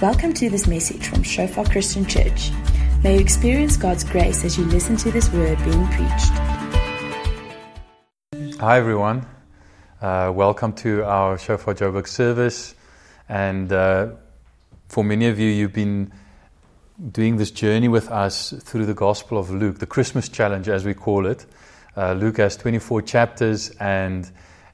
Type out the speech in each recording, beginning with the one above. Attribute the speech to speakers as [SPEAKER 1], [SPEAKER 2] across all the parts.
[SPEAKER 1] Welcome to this message from Shofar Christian Church. May you experience God's grace as you listen to this word being preached.
[SPEAKER 2] Hi, everyone. Uh, welcome to our Shofar Joburg service. And uh, for many of you, you've been doing this journey with us through the Gospel of Luke, the Christmas challenge, as we call it. Uh, Luke has 24 chapters, and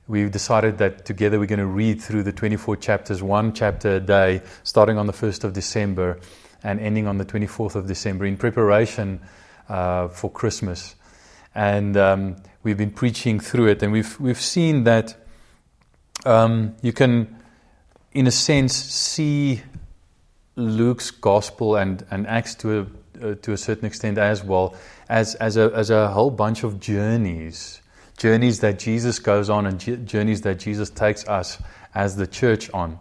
[SPEAKER 2] we've decided that together we're going to read through the 24 chapters, one chapter a day, starting on the 1st of December and ending on the 24th of December in preparation uh, for Christmas. And um, we've been preaching through it, and we've, we've seen that um, you can, in a sense, see Luke's gospel and, and Acts to a, uh, to a certain extent as well as, as, a, as a whole bunch of journeys journeys that Jesus goes on and journeys that Jesus takes us as the church on.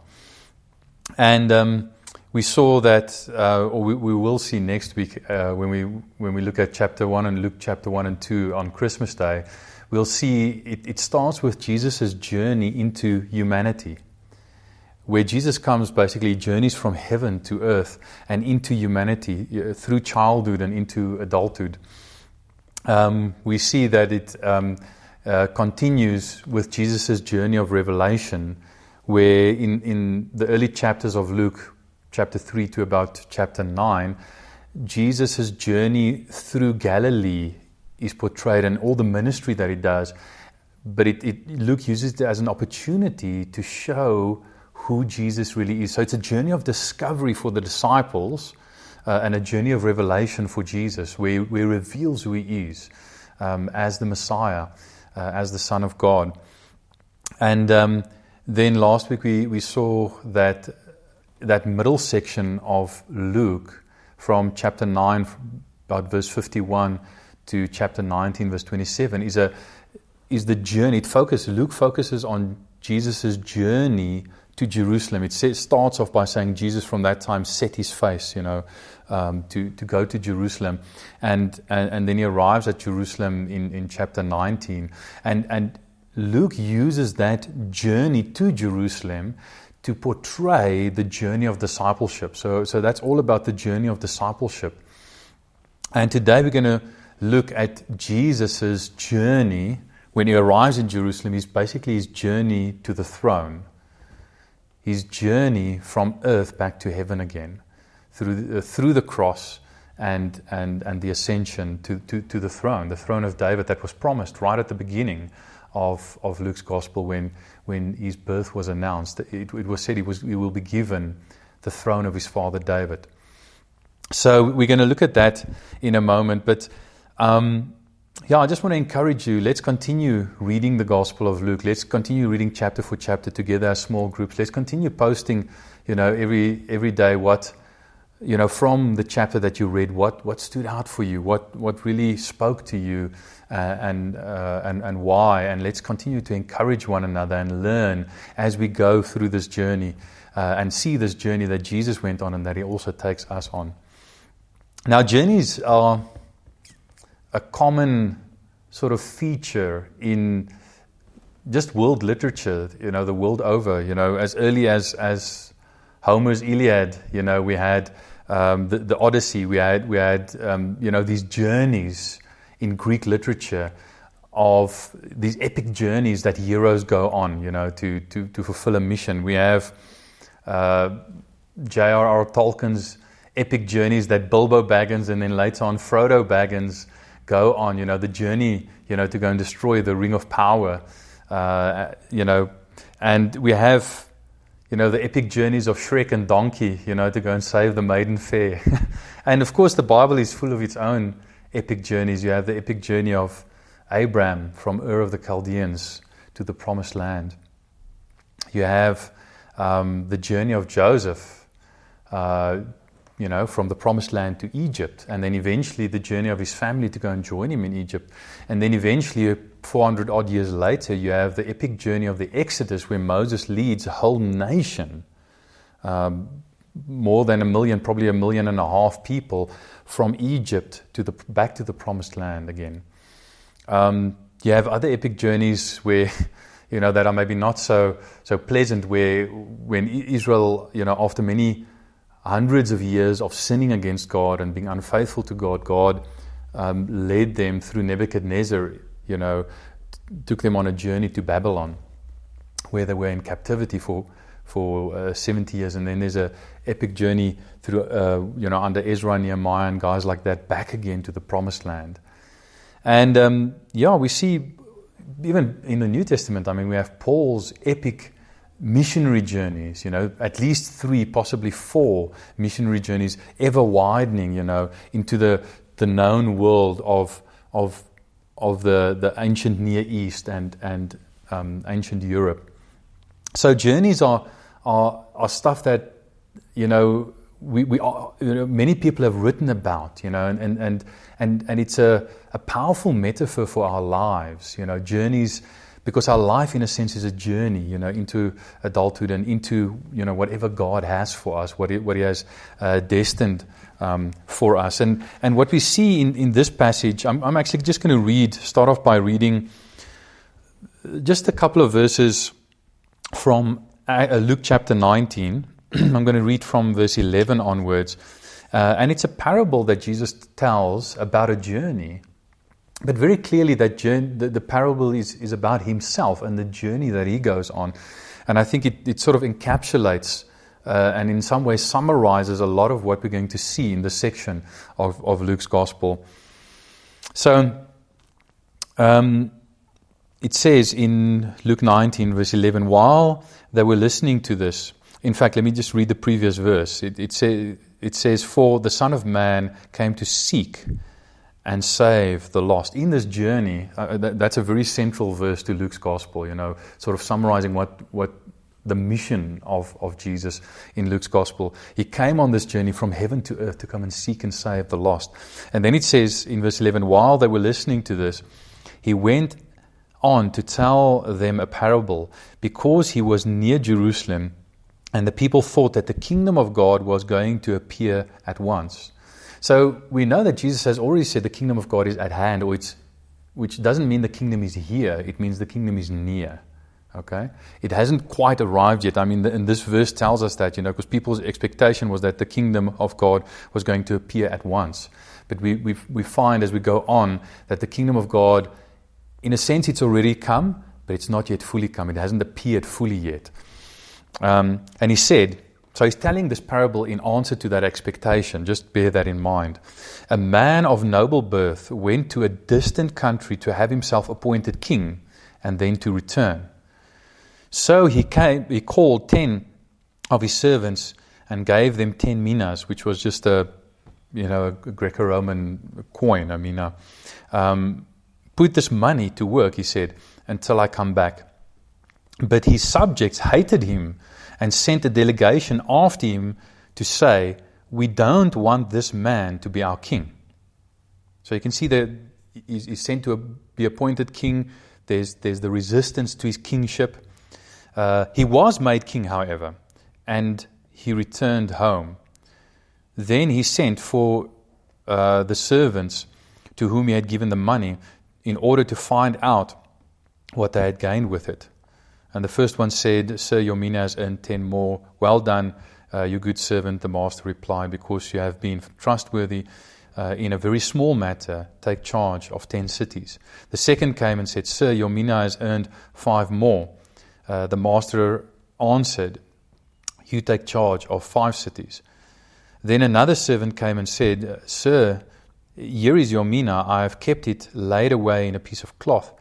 [SPEAKER 2] And um, we saw that, uh, or we, we, will see next week uh, when, we, when we look at chapter 1 and Luke chapter 1 and 2 on Christmas Day, we'll see it, it starts with Jesus' journey into humanity. Where Jesus comes, basically journeys from heaven to earth and into humanity through childhood and into adulthood. Um, we see that it um, uh, continues with Jesus' journey of revelation, where in, in the early chapters of Luke, chapter 3 to about chapter 9, Jesus' journey through Galilee is portrayed and all the ministry that he does. But it, it, Luke uses it as an opportunity to show who Jesus really is. So it's a journey of discovery for the disciples uh, and a journey of revelation for Jesus, where, where he reveals who he is um, as the Messiah uh, as the Son of God. And um, then last week we, we saw that that middle section of Luke from chapter 9, about verse 51 to chapter 19, verse 27, is, a, is the journey. It focuses, Luke focuses on Jesus' journey to Jerusalem. It starts off by saying Jesus from that time set his face, you know, um, to, to go to Jerusalem. And, and, and, then he arrives at Jerusalem in, in chapter 19. And, and Luke uses that journey to Jerusalem to portray the journey of discipleship. So, so that's all about the journey of discipleship. And today we're going to look at Jesus' journey when he arrives in Jerusalem. He's basically his journey to the throne his journey from earth back to heaven again through the, uh, through the cross and, and, and the ascension to, to, to the throne, the throne of David that was promised right at the beginning of, of Luke's gospel when, when his birth was announced. It, it was said he, was, he will be given the throne of his father David. So we're going to look at that in a moment, but um, yeah, I just want to encourage you. Let's continue reading the Gospel of Luke. Let's continue reading chapter for chapter together as small groups. Let's continue posting, you know, every every day what, you know, from the chapter that you read, what what stood out for you, what what really spoke to you, uh, and uh, and and why. And let's continue to encourage one another and learn as we go through this journey uh, and see this journey that Jesus went on and that He also takes us on. Now, journeys are a common sort of feature in just world literature, you know, the world over, you know, as early as, as Homer's Iliad, you know, we had um, the, the, Odyssey, we had, we had um, you know, these journeys in Greek literature of these epic journeys that heroes go on, you know, to, to, to fulfill a mission. We have uh, J.R.R. Tolkien's epic journeys that Bilbo Baggins and then later on Frodo Baggins go on, you know, the journey, you know, to go and destroy the ring of power, uh, you know, and we have, you know, the epic journeys of Shrek and Donkey, you know, to go and save the maiden fair. and of course, the Bible is full of its own epic journeys. You have the epic journey of Abraham from Ur of the Chaldeans to the promised land. You have um, the journey of Joseph. Uh, you know, from the promised land to Egypt, and then eventually the journey of his family to go and join him in Egypt. And then eventually, 400 odd years later, you have the epic journey of the Exodus, where Moses leads a whole nation, um, more than a million, probably a million and a half people, from Egypt to the, back to the promised land again. Um, you have other epic journeys where. You know that are maybe not so so pleasant. Where when Israel, you know, after many hundreds of years of sinning against God and being unfaithful to God, God um, led them through Nebuchadnezzar, you know, t- took them on a journey to Babylon, where they were in captivity for for uh, 70 years, and then there's a epic journey through, uh, you know, under Ezra, and Nehemiah, and guys like that, back again to the Promised Land. And um, yeah, we see even in the New Testament. I mean, we have Paul's epic missionary journeys. You know, at least three, possibly four missionary journeys, ever widening. You know, into the the known world of of of the the ancient Near East and and um, ancient Europe. So journeys are, are, are stuff that, you know, we, we are, you know, many people have written about, you know, and, and, and, and it's a, a powerful metaphor for our lives, you know, journeys, because our life, in a sense, is a journey, you know, into adulthood and into, you know, whatever God has for us, what He, what he has uh, destined um, for us. And, and what we see in, in this passage, I'm, I'm actually just going to read, start off by reading just a couple of verses from uh, Luke chapter 19. I'm going to read from verse 11 onwards. Uh, and it's a parable that Jesus tells about a journey. But very clearly, that journey, the, the, parable is, is about himself and the journey that he goes on. And I think it, it sort of encapsulates uh, and in some ways summarizes a lot of what we're going to see in the section of, of Luke's gospel. So, um, it says in Luke 19, verse 11, while they were listening to this, in fact, let me just read the previous verse. It, it, say, it says, For the Son of Man came to seek and save the lost. In this journey, uh, that, that's a very central verse to Luke's gospel, you know, sort of summarizing what, what the mission of, of Jesus in Luke's gospel. He came on this journey from heaven to earth to come and seek and save the lost. And then it says in verse 11, while they were listening to this, he went on to tell them a parable because he was near Jerusalem and the people thought that the kingdom of God was going to appear at once. So we know that Jesus has already said the kingdom of God is at hand, or it's, which doesn't mean the kingdom is here, it means the kingdom is near. Okay? It hasn't quite arrived yet. I mean, and this verse tells us that, you know, because people's expectation was that the kingdom of God was going to appear at once. But we, we, we find as we go on that the kingdom of God in a sense, it's already come, but it's not yet fully come. It hasn't appeared fully yet. Um, and he said, so he's telling this parable in answer to that expectation. Just bear that in mind. A man of noble birth went to a distant country to have himself appointed king and then to return. So he, came, he called ten of his servants and gave them ten minas, which was just a, you know, a Greco-Roman coin, a mina. Um, Put this money to work, he said, until I come back. But his subjects hated him and sent a delegation after him to say, We don't want this man to be our king. So you can see that he's sent to be appointed king. There's, there's the resistance to his kingship. Uh, he was made king, however, and he returned home. Then he sent for uh, the servants to whom he had given the money in order to find out what they had gained with it. And the first one said, Sir, your mina has earned ten more. Well done, uh, you good servant, the master replied, because you have been trustworthy uh, in a very small matter, take charge of ten cities. The second came and said, Sir, your mina has earned five more. Uh, the master answered, You take charge of five cities. Then another servant came and said, Sir, here is your mina. I have kept it laid away in a piece of cloth.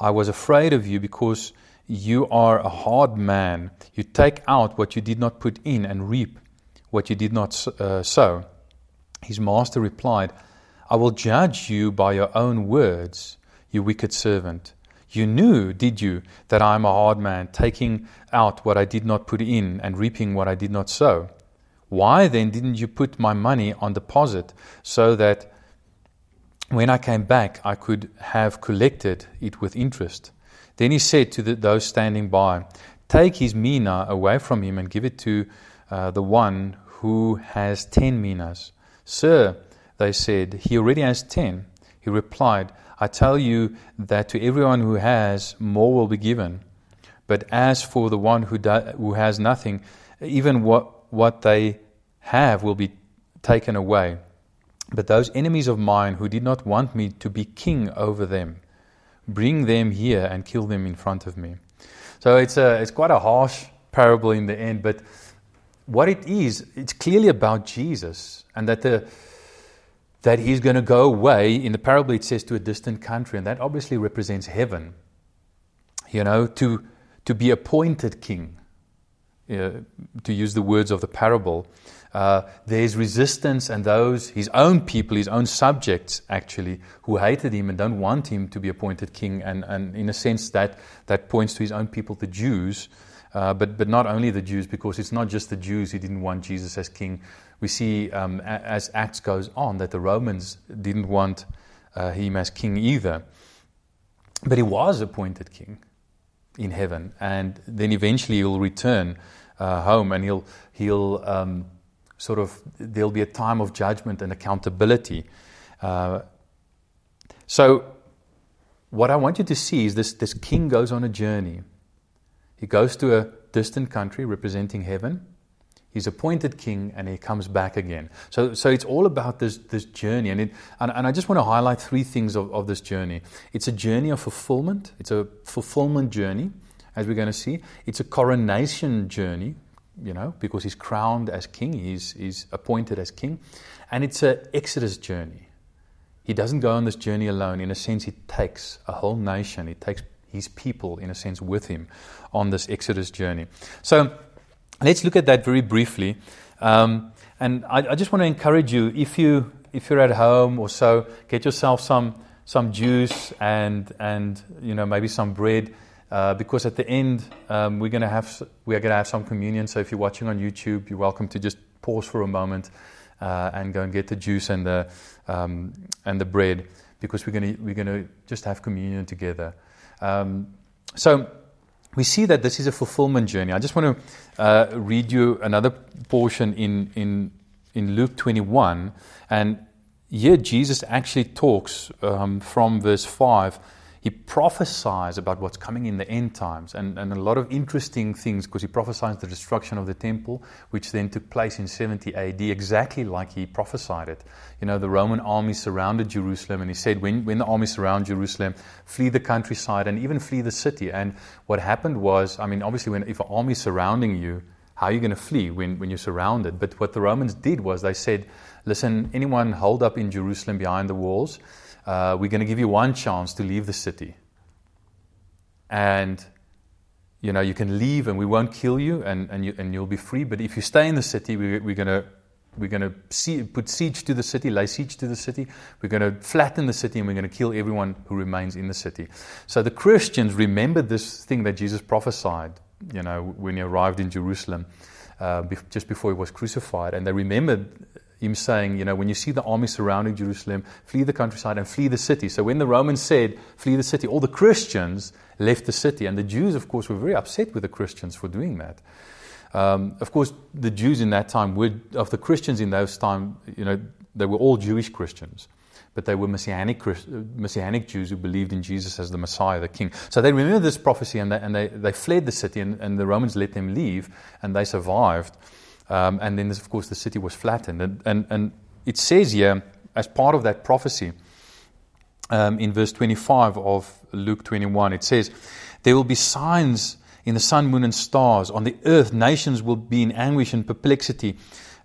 [SPEAKER 2] I was afraid of you because you are a hard man. You take out what you did not put in and reap what you did not uh, sow. His master replied, I will judge you by your own words, you wicked servant. You knew, did you, that I am a hard man, taking out what I did not put in and reaping what I did not sow? Why then didn't you put my money on deposit so that when I came back, I could have collected it with interest. Then he said to the, those standing by, Take his mina away from him and give it to uh, the one who has ten minas. Sir, they said, he already has ten. He replied, I tell you that to everyone who has, more will be given. But as for the one who, do, who has nothing, even what, what they have will be taken away. But those enemies of mine who did not want me to be king over them, bring them here and kill them in front of me. So it's, a, it's quite a harsh parable in the end, but what it is, it's clearly about Jesus and that, the, that he's going to go away. In the parable, it says to a distant country, and that obviously represents heaven, you know, to, to be appointed king, uh, to use the words of the parable. Uh, there's resistance, and those, his own people, his own subjects, actually, who hated him and don't want him to be appointed king. And, and in a sense, that, that points to his own people, the Jews. Uh, but, but not only the Jews, because it's not just the Jews who didn't want Jesus as king. We see um, a, as Acts goes on that the Romans didn't want uh, him as king either. But he was appointed king in heaven, and then eventually he'll return uh, home and he'll, he'll um, sort of, there'll be a time of judgment and accountability. Uh, so, what I want you to see is this, this king goes on a journey. He goes to a distant country representing heaven. He's appointed king and he comes back again. So, so it's all about this, this journey. And, it, and, and I just want to highlight three things of, of this journey. It's a journey of fulfillment, it's a fulfillment journey, as we're going to see. It's a coronation journey, you know, because he's crowned as king, he's, he's appointed as king. And it's an exodus journey. He doesn't go on this journey alone. In a sense, he takes a whole nation, he takes his people, in a sense, with him on this exodus journey. So let's look at that very briefly. Um, and I, I, just want to encourage you if, you, if you're at home or so, get yourself some, some juice and, and you know, maybe some bread uh, because at the end um, we're going to have we're going to have some communion. So if you're watching on YouTube, you're welcome to just pause for a moment uh, and go and get the juice and the um, and the bread because we're going to we're going to just have communion together. Um, so we see that this is a fulfillment journey. I just want to uh, read you another portion in in in Luke 21, and here Jesus actually talks um, from verse five he prophesies about what's coming in the end times and, and a lot of interesting things because he prophesies the destruction of the temple, which then took place in 70 AD, exactly like he prophesied it. You know, the Roman army surrounded Jerusalem, and he said, when, when the army surround Jerusalem, flee the countryside and even flee the city. And what happened was, I mean, obviously, when, if an army is surrounding you, how are you going to flee when, when you're surrounded? But what the Romans did was they said, listen, anyone holed up in Jerusalem behind the walls, uh, we're going to give you one chance to leave the city. And, you know, you can leave and we won't kill you and, and, you, and you'll be free. But if you stay in the city, we, we're going to we're going to see, put siege to the city, lay siege to the city. We're going to flatten the city and we're going to kill everyone who remains in the city. So the Christians remembered this thing that Jesus prophesied, you know, when he arrived in Jerusalem, uh, just before he was crucified. And they remembered him saying, you know, when you see the army surrounding Jerusalem, flee the countryside and flee the city. So when the Romans said, flee the city, all the Christians left the city. And the Jews, of course, were very upset with the Christians for doing that. Um, of course, the Jews in that time were, of the Christians in those time, you know, they were all Jewish Christians. But they were messianic, messianic Jews who believed in Jesus as the Messiah, the King. So they remembered this prophecy and they, and they, they fled the city, and, and the Romans let them leave, and they survived. Um, and then, of course, the city was flattened. And, and, and it says here, as part of that prophecy, um, in verse 25 of Luke 21, it says, There will be signs in the sun, moon, and stars. On the earth, nations will be in anguish and perplexity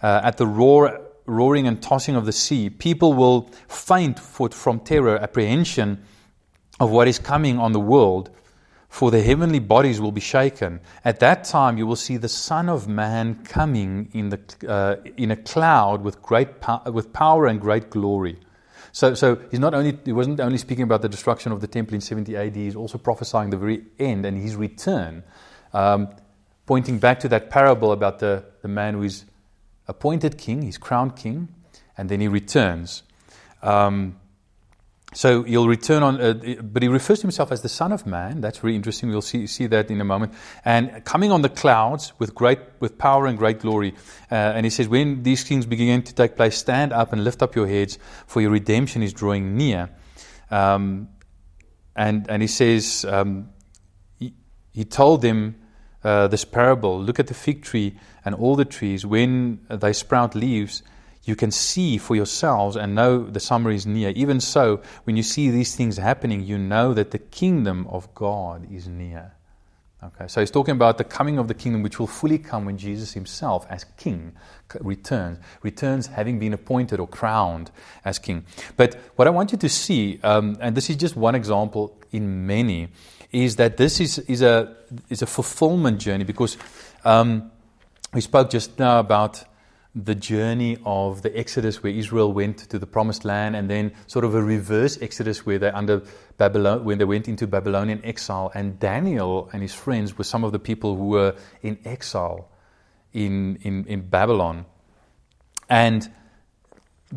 [SPEAKER 2] uh, at the roar, roaring and tossing of the sea. People will faint for, from terror, apprehension of what is coming on the world for the heavenly bodies will be shaken. At that time, you will see the Son of Man coming in, the, uh, in a cloud with, great po- with power and great glory. So, so he's not only, he wasn't only speaking about the destruction of the temple in 70 AD, he's also prophesying the very end and his return, um, pointing back to that parable about the, the man who is appointed king, he's crowned king, and then he returns. Um, so he'll return on, uh, but he refers to himself as the Son of Man. That's very interesting. We'll see, see that in a moment. And coming on the clouds with great, with power and great glory. Uh, and he says, when these things begin to take place, stand up and lift up your heads, for your redemption is drawing near. Um, and and he says, um, he, he, told them uh, this parable. Look at the fig tree and all the trees. When they sprout leaves, you can see for yourselves and know the summer is near. Even so, when you see these things happening, you know that the kingdom of God is near. Okay, so he's talking about the coming of the kingdom, which will fully come when Jesus himself, as king, returns. Returns having been appointed or crowned as king. But what I want you to see, um, and this is just one example in many, is that this is, is, a, is a fulfillment journey because um, we spoke just now about the journey of the Exodus where Israel went to the promised land and then sort of a reverse Exodus where they under Babylon when they went into Babylonian exile and Daniel and his friends were some of the people who were in exile in, in, in Babylon. And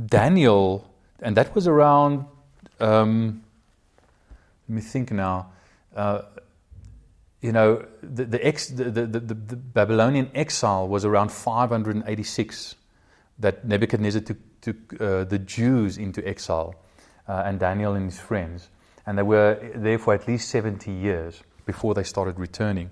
[SPEAKER 2] Daniel, and that was around, um, let me think now, uh, you know, the, the, ex, the, the, the, Babylonian exile was around 586 that Nebuchadnezzar took, took uh, the Jews into exile uh, and Daniel and his friends. And they were there for at least 70 years before they started returning.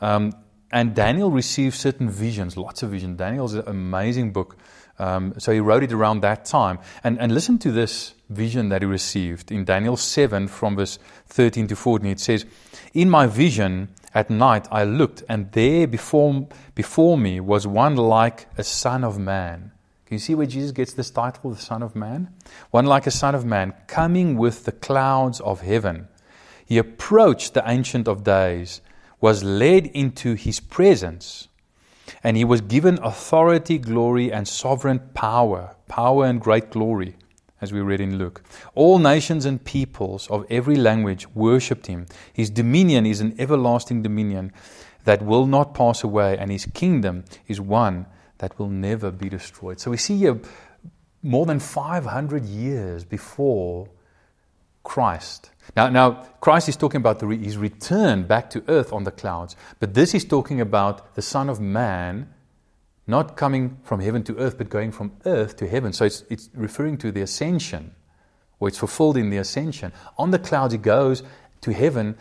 [SPEAKER 2] Um, and Daniel received certain visions, lots of visions. Daniel's an amazing book. Um, so he wrote it around that time. And, and listen to this vision that he received in Daniel 7 from verse 13 to 14. It says, In my vision at night I looked, and there before, before me was one like a son of man. Can you see where Jesus gets this title, the Son of Man? One like a Son of Man, coming with the clouds of heaven. He approached the Ancient of Days, was led into his presence, and he was given authority, glory, and sovereign power, power and great glory as we read in Luke. All nations and peoples of every language worshipped him. His dominion is an everlasting dominion that will not pass away, and his kingdom is one that will never be destroyed. So we see here more than 500 years before Christ. Now, now Christ is talking about re- his return back to earth on the clouds, but this is talking about the Son of Man not coming from heaven to earth, but going from earth to heaven. So it's, it's referring to the ascension, or it's fulfilled in the ascension. On the clouds, he goes to heaven,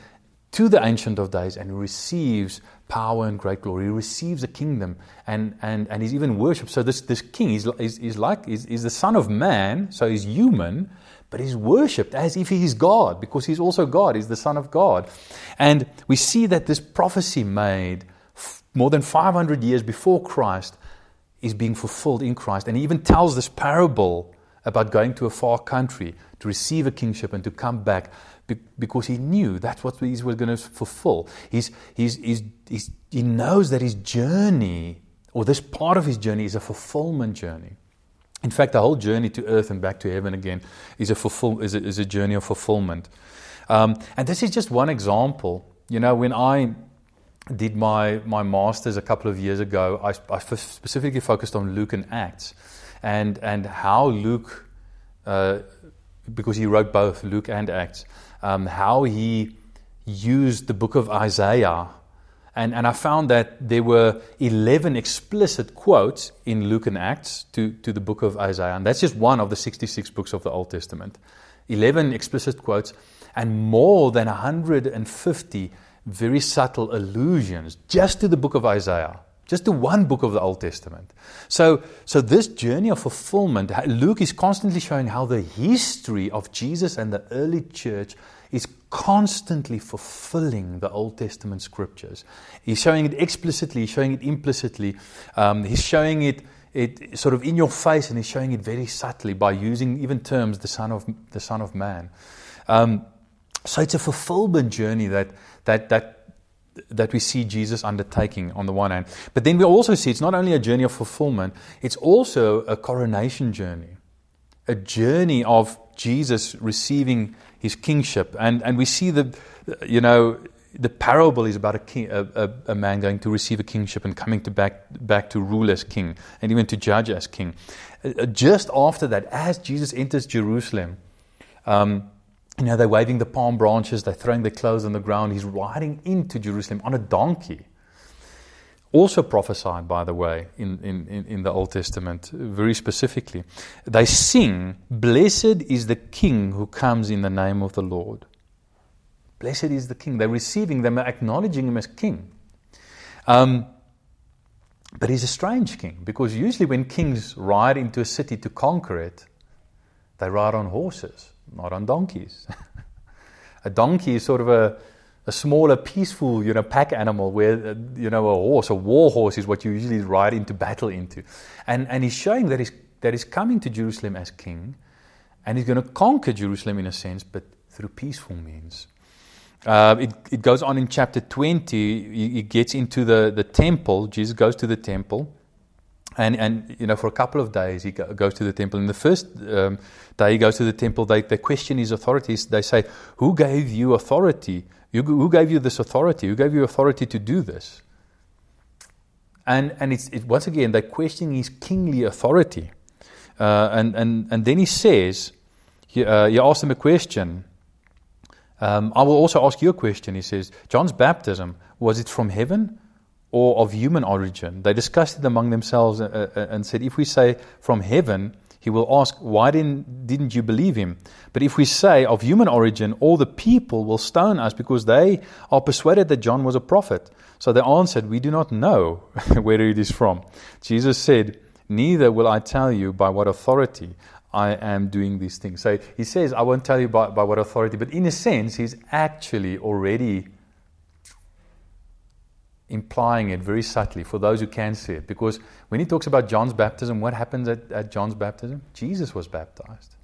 [SPEAKER 2] to the Ancient of Days, and receives power and great glory. He receives a kingdom, and, and, and he's even worshipped. So this, this king is, is, is like is, is the Son of Man, so he's human, but he's worshipped as if he is God, because he's also God, he's the Son of God. And we see that this prophecy made more than 500 years before Christ, is being fulfilled in Christ. And he even tells this parable about going to a far country to receive a kingship and to come back because he knew that's what he was going to fulfill. He's, he's, he's, he's, he knows that his journey, or this part of his journey, is a fulfillment journey. In fact, the whole journey to earth and back to heaven again is a, fulfill, is a, is a journey of fulfillment. Um, and this is just one example. You know, when I did my, my master's a couple of years ago, I, I specifically focused on Luke and Acts and, and how Luke, uh, because he wrote both Luke and Acts, um, how he used the book of Isaiah. And, and I found that there were 11 explicit quotes in Luke and Acts to, to the book of Isaiah. And that's just one of the 66 books of the Old Testament. 11 explicit quotes and more than 150 very subtle allusions just to the book of Isaiah, just to one book of the Old Testament. So, so this journey of fulfillment, Luke is constantly showing how the history of Jesus and the early church is constantly fulfilling the Old Testament scriptures. He's showing it explicitly, he's showing it implicitly, um, he's showing it, it sort of in your face, and he's showing it very subtly by using even terms the Son of the Son of Man. Um, so it's a fulfillment journey that that, that, that we see Jesus undertaking on the one hand. But then we also see it's not only a journey of fulfillment, it's also a coronation journey, a journey of Jesus receiving his kingship. And, and we see the, you know, the parable is about a, king, a, a, a, man going to receive a kingship and coming to back, back to rule as king and even to judge as king. Uh, just after that, as Jesus enters Jerusalem, um, you know, they're waving the palm branches, they're throwing their clothes on the ground. He's riding into Jerusalem on a donkey. Also prophesied, by the way, in, in, in the Old Testament, very specifically. They sing, Blessed is the King who comes in the name of the Lord. Blessed is the King. They're receiving them, acknowledging him as King. Um, but he's a strange king because usually when kings ride into a city to conquer it, they ride on horses, not on donkeys. a donkey is sort of a, a smaller, peaceful, you know, pack animal where, uh, you know, a horse, a war horse is what you usually ride into battle into. And, and he's showing that he's, that he's coming to Jerusalem as king and he's going to conquer Jerusalem in a sense, but through peaceful means. Uh, it, it goes on in chapter 20, he, he gets into the, the temple. Jesus goes to the temple. And, and you know, for a couple of days, he go, goes to the temple. And the first um, day he goes to the temple, they, they question his authorities. They say, Who gave you authority? You, who gave you this authority? Who gave you authority to do this? And, and it's, it, once again, they're questioning his kingly authority. Uh, and, and, and then he says, he, uh, he asks them a question. Um, I will also ask you a question. He says, John's baptism, was it from heaven or of human origin? They discussed it among themselves uh, uh, and said, if we say from heaven, he will ask, Why didn't, didn't you believe him? But if we say of human origin, all the people will stone us because they are persuaded that John was a prophet. So they answered, We do not know where it is from. Jesus said, Neither will I tell you by what authority I am doing these things. So he says, I won't tell you by, by what authority, but in a sense, he's actually already implying it very subtly for those who can see it. Because when he talks about John's baptism, what happens at, at John's baptism? Jesus was baptized.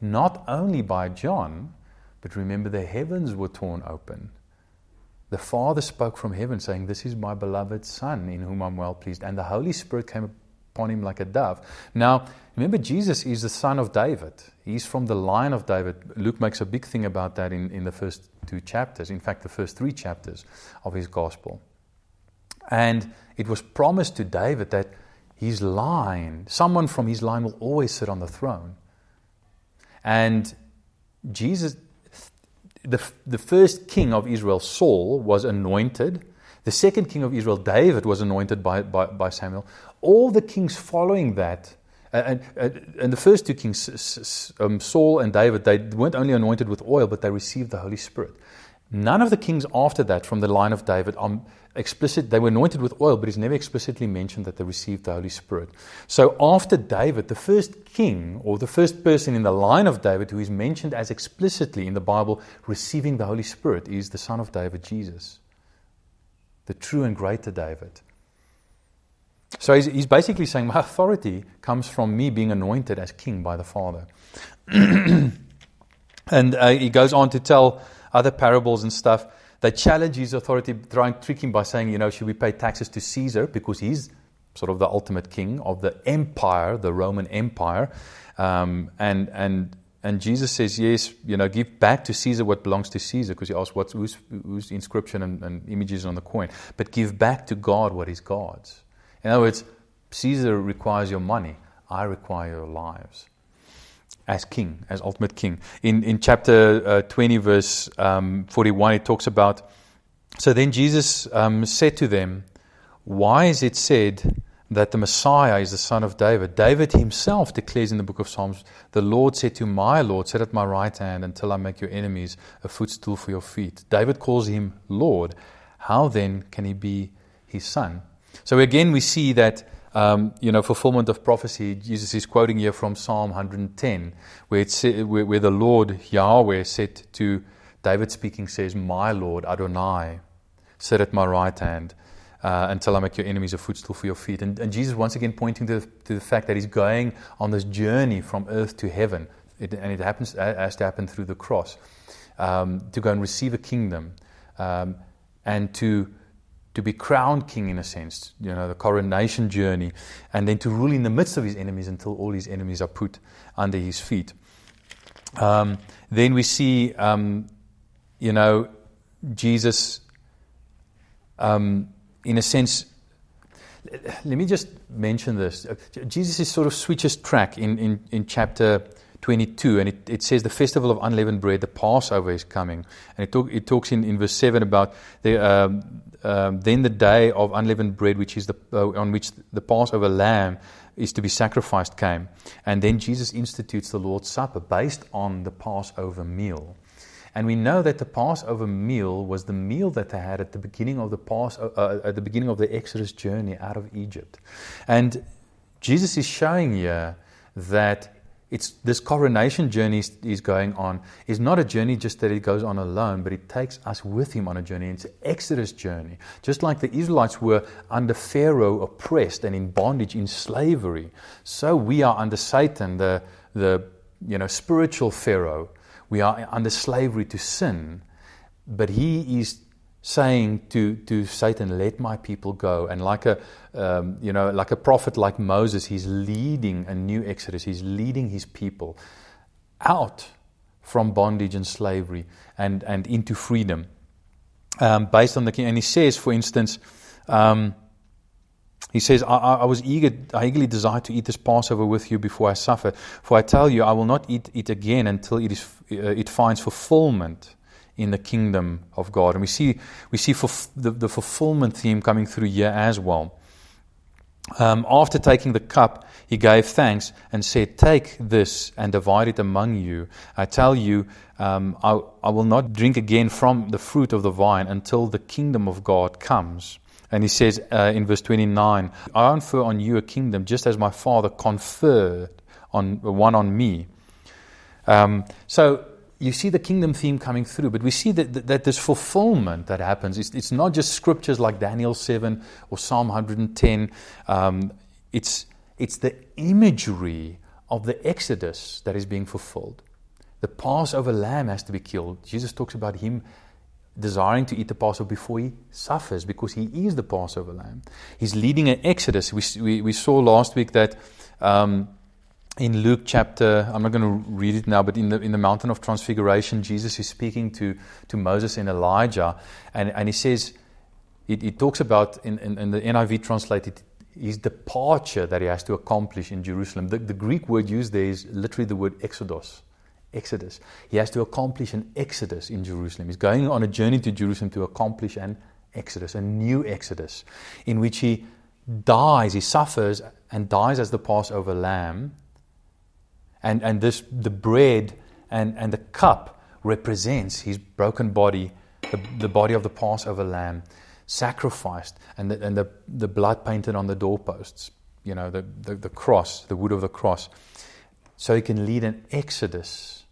[SPEAKER 2] Not only by John, but remember the heavens were torn open. The Father spoke from heaven, saying, This is my beloved Son, in whom I'm well pleased. And the Holy Spirit came upon him like a dove. Now, remember, Jesus is the son of David. He's from the line of David. Luke makes a big thing about that in, in the first two chapters, in fact, the first three chapters of his gospel. And it was promised to David that his line, someone from his line will always sit on the throne. And Jesus, the, the first king of Israel, Saul, was anointed. The second king of Israel, David, was anointed by, by, by Samuel all the kings following that, uh, and, and, and the first two kings, um, Saul and David, they weren't only anointed with oil, but they received the Holy Spirit. None of the kings after that, from the line of David, are explicit. They were anointed with oil, but it's never explicitly mentioned that they received the Holy Spirit. So after David, the first king or the first person in the line of David who is mentioned as explicitly in the Bible receiving the Holy Spirit is the son of David, Jesus, the true and greater David. So he's, he's basically saying, My authority comes from me being anointed as king by the Father. and uh, he goes on to tell other parables and stuff. They challenge his authority, trying to trick him by saying, you know, should we pay taxes to Caesar because he's sort of the ultimate king of the empire, the Roman Empire. Um, and, and, and Jesus says, yes, you know, give back to Caesar what belongs to Caesar, because he asks what's, whose, whose inscription and, and images on the coin. But give back to God what is God's. In other words, Caesar requires your money, I require your lives. As king, as ultimate king. In, in chapter uh, 20, verse um, 41, it talks about So then Jesus um, said to them, Why is it said that the Messiah is the son of David? David himself declares in the book of Psalms, The Lord said to my Lord, Sit at my right hand until I make your enemies a footstool for your feet. David calls him Lord. How then can he be his son? So again, we see that um, you know fulfillment of prophecy. Jesus is quoting here from Psalm 110, where, it's, where, where the Lord Yahweh said to David, speaking, says, "My Lord Adonai, sit at my right hand." Uh, until I make your enemies a footstool for your feet. And, and Jesus, once again, pointing to the, to the, fact that he's going on this journey from earth to heaven. It, and it happens, has to happen through the cross um, to go and receive a kingdom um, and to to be crowned king in a sense, you know, the coronation journey, and then to rule in the midst of his enemies until all his enemies are put under his feet. Um, then we see, um, you know, Jesus, um, in a sense, let me just mention this. Jesus is sort of switches track in, in, in chapter 22, and it, it says the festival of unleavened bread, the Passover is coming. And it, talk, it talks in, in verse 7 about the, um, um, then the day of unleavened bread, which is the, uh, on which the Passover lamb is to be sacrificed, came. And then Jesus institutes the Lord's Supper based on the Passover meal. And we know that the Passover meal was the meal that they had at the beginning of the Pass, uh, uh, at the beginning of the Exodus journey out of Egypt. And Jesus is showing here that it's this coronation journey he's going on is not a journey just that he goes on alone, but he takes us with him on a journey. It's an Exodus journey. Just like the Israelites were under Pharaoh, oppressed and in bondage, in slavery, so we are under Satan, the, the you know, spiritual Pharaoh. We are under slavery to sin, but he is saying to, to Satan, Let my people go. And like a, um, you know, like a prophet like Moses, he's leading a new exodus. He's leading his people out from bondage and slavery and, and into freedom um, based on the king. And he says, for instance, um, he says, I, I, was eager, I eagerly desire to eat this Passover with you before I suffer. For I tell you, I will not eat it again until it, is, uh, it finds fulfillment in the kingdom of God. And we see, we see the, the fulfillment theme coming through here as well. Um, after taking the cup, he gave thanks and said, Take this and divide it among you. I tell you, um, I, I will not drink again from the fruit of the vine until the kingdom of God comes. And he says uh, in verse 29, I confer on you a kingdom just as my father conferred on one on me. Um, so you see the kingdom theme coming through, but we see that, that, that this fulfillment that happens, it's, it's, not just scriptures like Daniel 7 or Psalm 110. Um, it's, it's the imagery of the Exodus that is being fulfilled. The Passover lamb has to be killed. Jesus talks about him desiring to eat the Passover before he suffers because he is the Passover lamb. He's leading an Exodus. We, we, we saw last week that. Um, in Luke chapter, I'm not going to read it now, but in the, in the mountain of transfiguration, Jesus is speaking to, to Moses and Elijah, and, and he says, he, talks about, in, in, in, the NIV translated, his departure that he has to accomplish in Jerusalem. The, the Greek word used there is literally the word exodus. Exodus. He has to accomplish an exodus in Jerusalem. He's going on a journey to Jerusalem to accomplish an exodus, a new exodus, in which he dies, he suffers and dies as the Passover lamb and, and this, the bread and, and the cup represents his broken body, the, the body of the Passover lamb, sacrificed, and the, and the, the blood painted on the doorposts, you know, the, the, the cross, the wood of the cross. So he can lead an exodus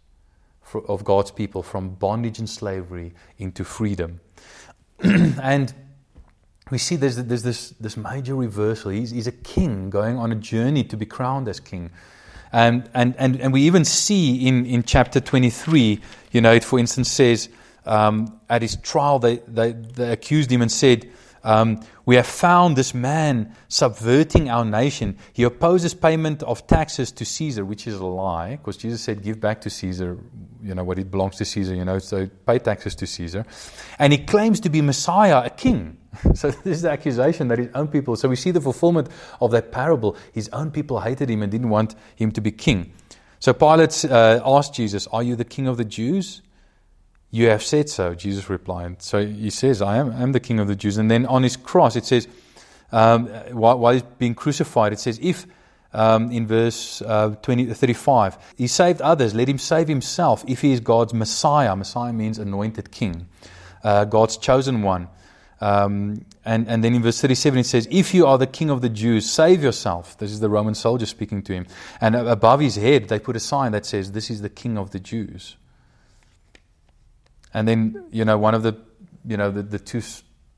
[SPEAKER 2] for, of God's people from bondage and slavery into freedom. and we see there's, there's this, this major reversal. He's, he's a king going on a journey to be crowned as king. Um, and, and, and we even see in, in chapter 23, you know, it for instance says, um, at his trial, they, they, they accused him and said, um, we have found this man subverting our nation. He opposes payment of taxes to Caesar, which is a lie, because Jesus said, "Give back to Caesar, you know what it belongs to Caesar." You know, so pay taxes to Caesar. And he claims to be Messiah, a king. so this is the accusation that his own people. So we see the fulfillment of that parable. His own people hated him and didn't want him to be king. So Pilate uh, asked Jesus, "Are you the king of the Jews?" You have said so, Jesus replied. So he says, I am, I am the king of the Jews. And then on his cross, it says, um, while, while, he's being crucified, it says, if, um, in verse uh, 20, 35, he saved others, let him save himself if he is God's Messiah. Messiah means anointed king, uh, God's chosen one. Um, and, and then in verse 37 it says, If you are the king of the Jews, save yourself. This is the Roman soldier speaking to him. And above his head they put a sign that says, This is the king of the Jews. And then, you know, one of the, you know, the, the two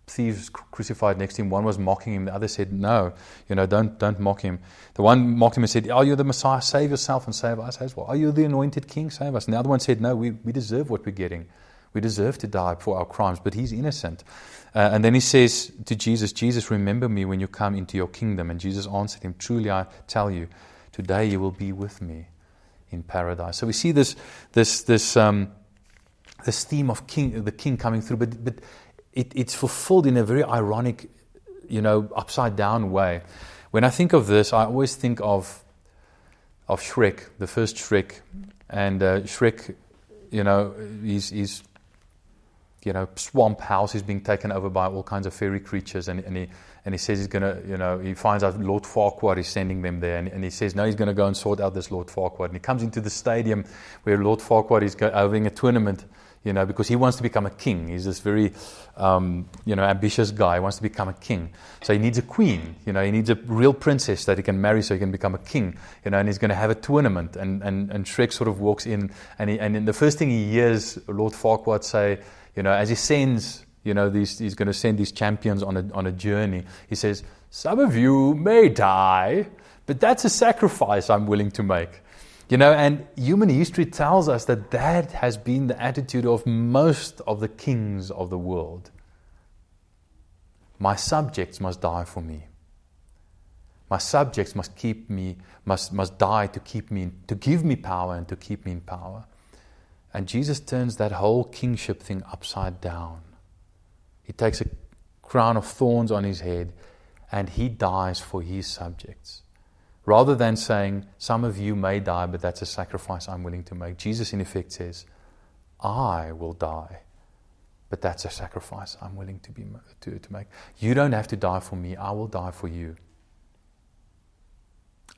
[SPEAKER 2] thieves crucified next to him, one was mocking him, the other said, No, you know, don't, don't mock him. The one mocked him and said, Are you the Messiah? Save yourself and save us as well. Are you the anointed king? Save us. And the other one said, No, we, we deserve what we're getting. We deserve to die for our crimes, but he's innocent. Uh, and then he says to Jesus, Jesus, remember me when you come into your kingdom. And Jesus answered him, Truly I tell you, today you will be with me in paradise. So we see this, this, this, um, this theme of king, the king coming through, but, but it, it's fulfilled in a very ironic, you know, upside down way. When I think of this, I always think of, of Shrek, the first Shrek. And uh, Shrek, you know, he's, he's, you know, swamp house is being taken over by all kinds of fairy creatures. And, and he, and he says he's to, you know, he finds out Lord Farquaad is sending them there, and, and he says, no, he's to go and sort out this Lord Farquaad. And he comes into the stadium where Lord Farquaad is having a tournament, you know, because he wants to become a king. He's this very, um, you know, ambitious guy. He wants to become a king. So he needs a queen. You know, he needs a real princess that he can marry so he can become a king. You know, and he's to have a tournament. And, and, and Shrek sort of walks in, and, he, and the first thing he hears Lord Farquaad say, you know, as he sends, you know, these, he's going to send these champions on a, on a journey, he says, Some of you may die, but that's a sacrifice I'm willing to make. You know, and human history tells us that that has been the attitude of most of the kings of the world. My subjects must die for me. My subjects must keep me, must, must die to keep me, to give me power and to keep me in power. And Jesus turns that whole kingship thing upside down. He takes a crown of thorns on his head and he dies for his subjects. Rather than saying, Some of you may die, but that's a sacrifice I'm willing to make, Jesus in effect says, I will die, but that's a sacrifice I'm willing to, be, to, to make. You don't have to die for me, I will die for you.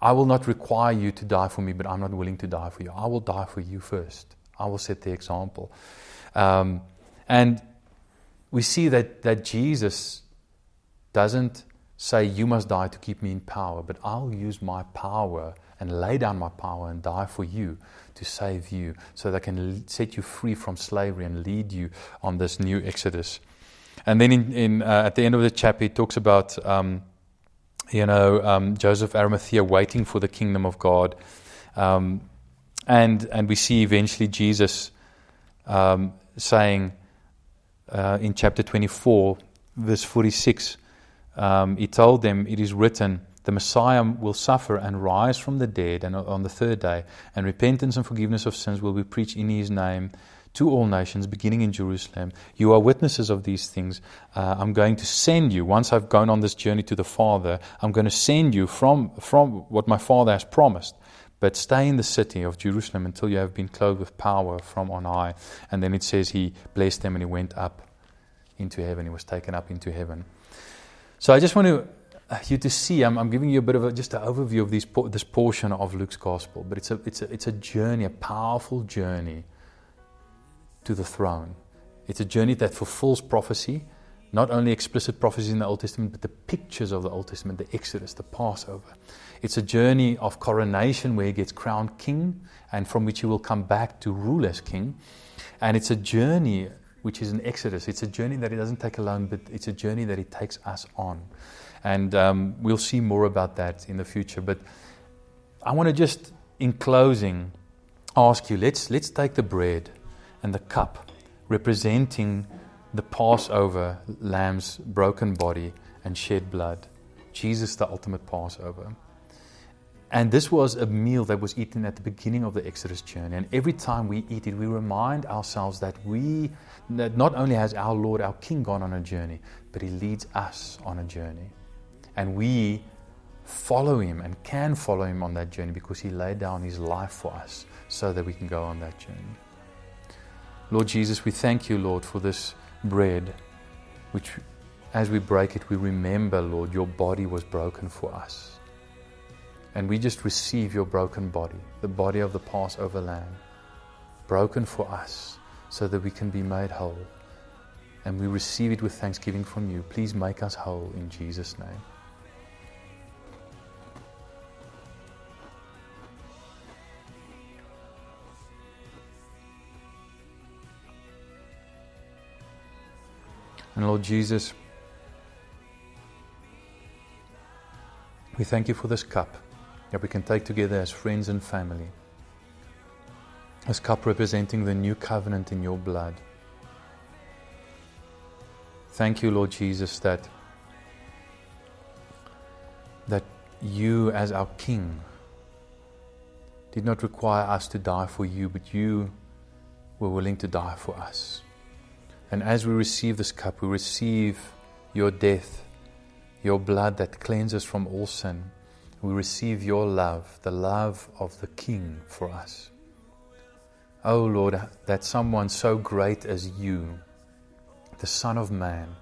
[SPEAKER 2] I will not require you to die for me, but I'm not willing to die for you. I will die for you first. I will set the example. Um, and we see that, that Jesus doesn't say, You must die to keep me in power, but I'll use my power and lay down my power and die for you to save you so that I can set you free from slavery and lead you on this new exodus. And then in, in uh, at the end of the chapter, he talks about, um, you know, um, Joseph Arimathea waiting for the kingdom of God. Um, and, and we see eventually Jesus um, saying uh, in chapter 24, verse 46, um, he told them, It is written, the Messiah will suffer and rise from the dead and on the third day, and repentance and forgiveness of sins will be preached in his name to all nations, beginning in Jerusalem. You are witnesses of these things. Uh, I'm going to send you, once I've gone on this journey to the Father, I'm going to send you from, from what my Father has promised. But stay in the city of Jerusalem until you have been clothed with power from on high. And then it says he blessed them and he went up into heaven. He was taken up into heaven. So I just want to, uh, you to see, I'm, I'm, giving you a bit of a, just an overview of these, this portion of Luke's gospel, but it's a, it's, a, it's a journey, a powerful journey to the throne. It's a journey that fulfills prophecy, not only explicit prophecies in the Old Testament, but the pictures of the Old Testament, the Exodus, the Passover. It's a journey of coronation where he gets crowned king and from which he will come back to rule as king. And it's a journey which is an exodus. It's a journey that he doesn't take alone, but it's a journey that he takes us on. And um, we'll see more about that in the future. But I want to just, in closing, ask you let's, let's take the bread and the cup representing the Passover lamb's broken body and shed blood. Jesus, the ultimate Passover. And this was a meal that was eaten at the beginning of the Exodus journey. And every time we eat it, we remind ourselves that we, that not only has our Lord, our King, gone on a journey, but He leads us on a journey. And we follow Him and can follow Him on that journey because He laid down His life for us so that we can go on that journey. Lord Jesus, we thank you, Lord, for this bread, which as we break it, we remember, Lord, your body was broken for us. And we just receive your broken body, the body of the Passover lamb, broken for us so that we can be made whole. And we receive it with thanksgiving from you. Please make us whole in Jesus' name. And Lord Jesus, we thank you for this cup that we can take together as friends and family. This cup representing the new covenant in your blood. Thank you, Lord Jesus, that, that you, as our King, did not require us to die for you, but you were willing to die for us. And as we receive this cup, we receive your death, your blood that cleanses from all sin we receive your love, the love of the King for us. Oh Lord, that someone so great as you, the Son of Man,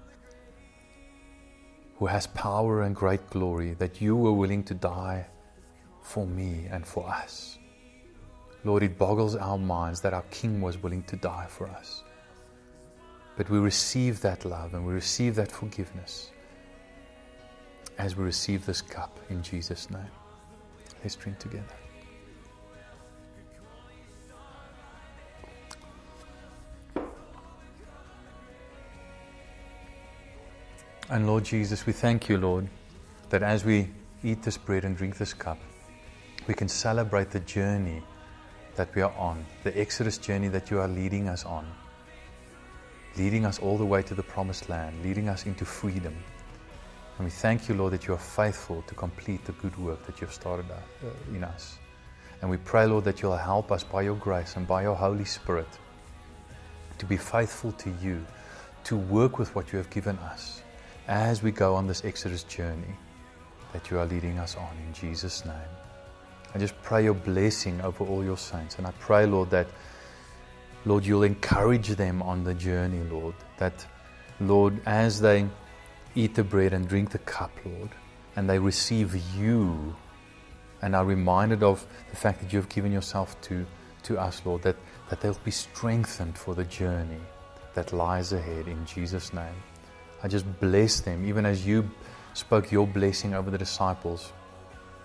[SPEAKER 2] who has power and great glory, that you were willing to die for me and for us. Lord, it boggles our minds that our King was willing to die for us. But we receive that love and we receive that forgiveness as we receive this cup in Jesus' name. Let's drink together. And Lord Jesus, we thank you, Lord, that as we eat this bread and drink this cup, we can celebrate the journey that we are on, the Exodus journey that you are leading us on, leading us all the way to the promised land, leading us into freedom. And we thank you, Lord, that you are faithful to complete the good work that you have started uh, in us. And we pray, Lord, that you'll help us by your grace and by your Holy Spirit to be faithful to you, to work with what you have given us as we go on this Exodus journey that you are leading us on in Jesus' name. I just pray your blessing over all your saints. And I pray, Lord, that, Lord, you'll encourage them on the journey, Lord. That, Lord, as they eat the bread and drink the cup, Lord, and they receive you and are reminded of the fact that you have given yourself to, to us, Lord, that, that they'll be strengthened for the journey that lies ahead in Jesus' name. I just bless them, even as you spoke your blessing over the disciples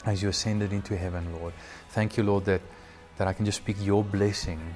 [SPEAKER 2] as you ascended into heaven, Lord. Thank you, Lord, that, that I can just speak your blessing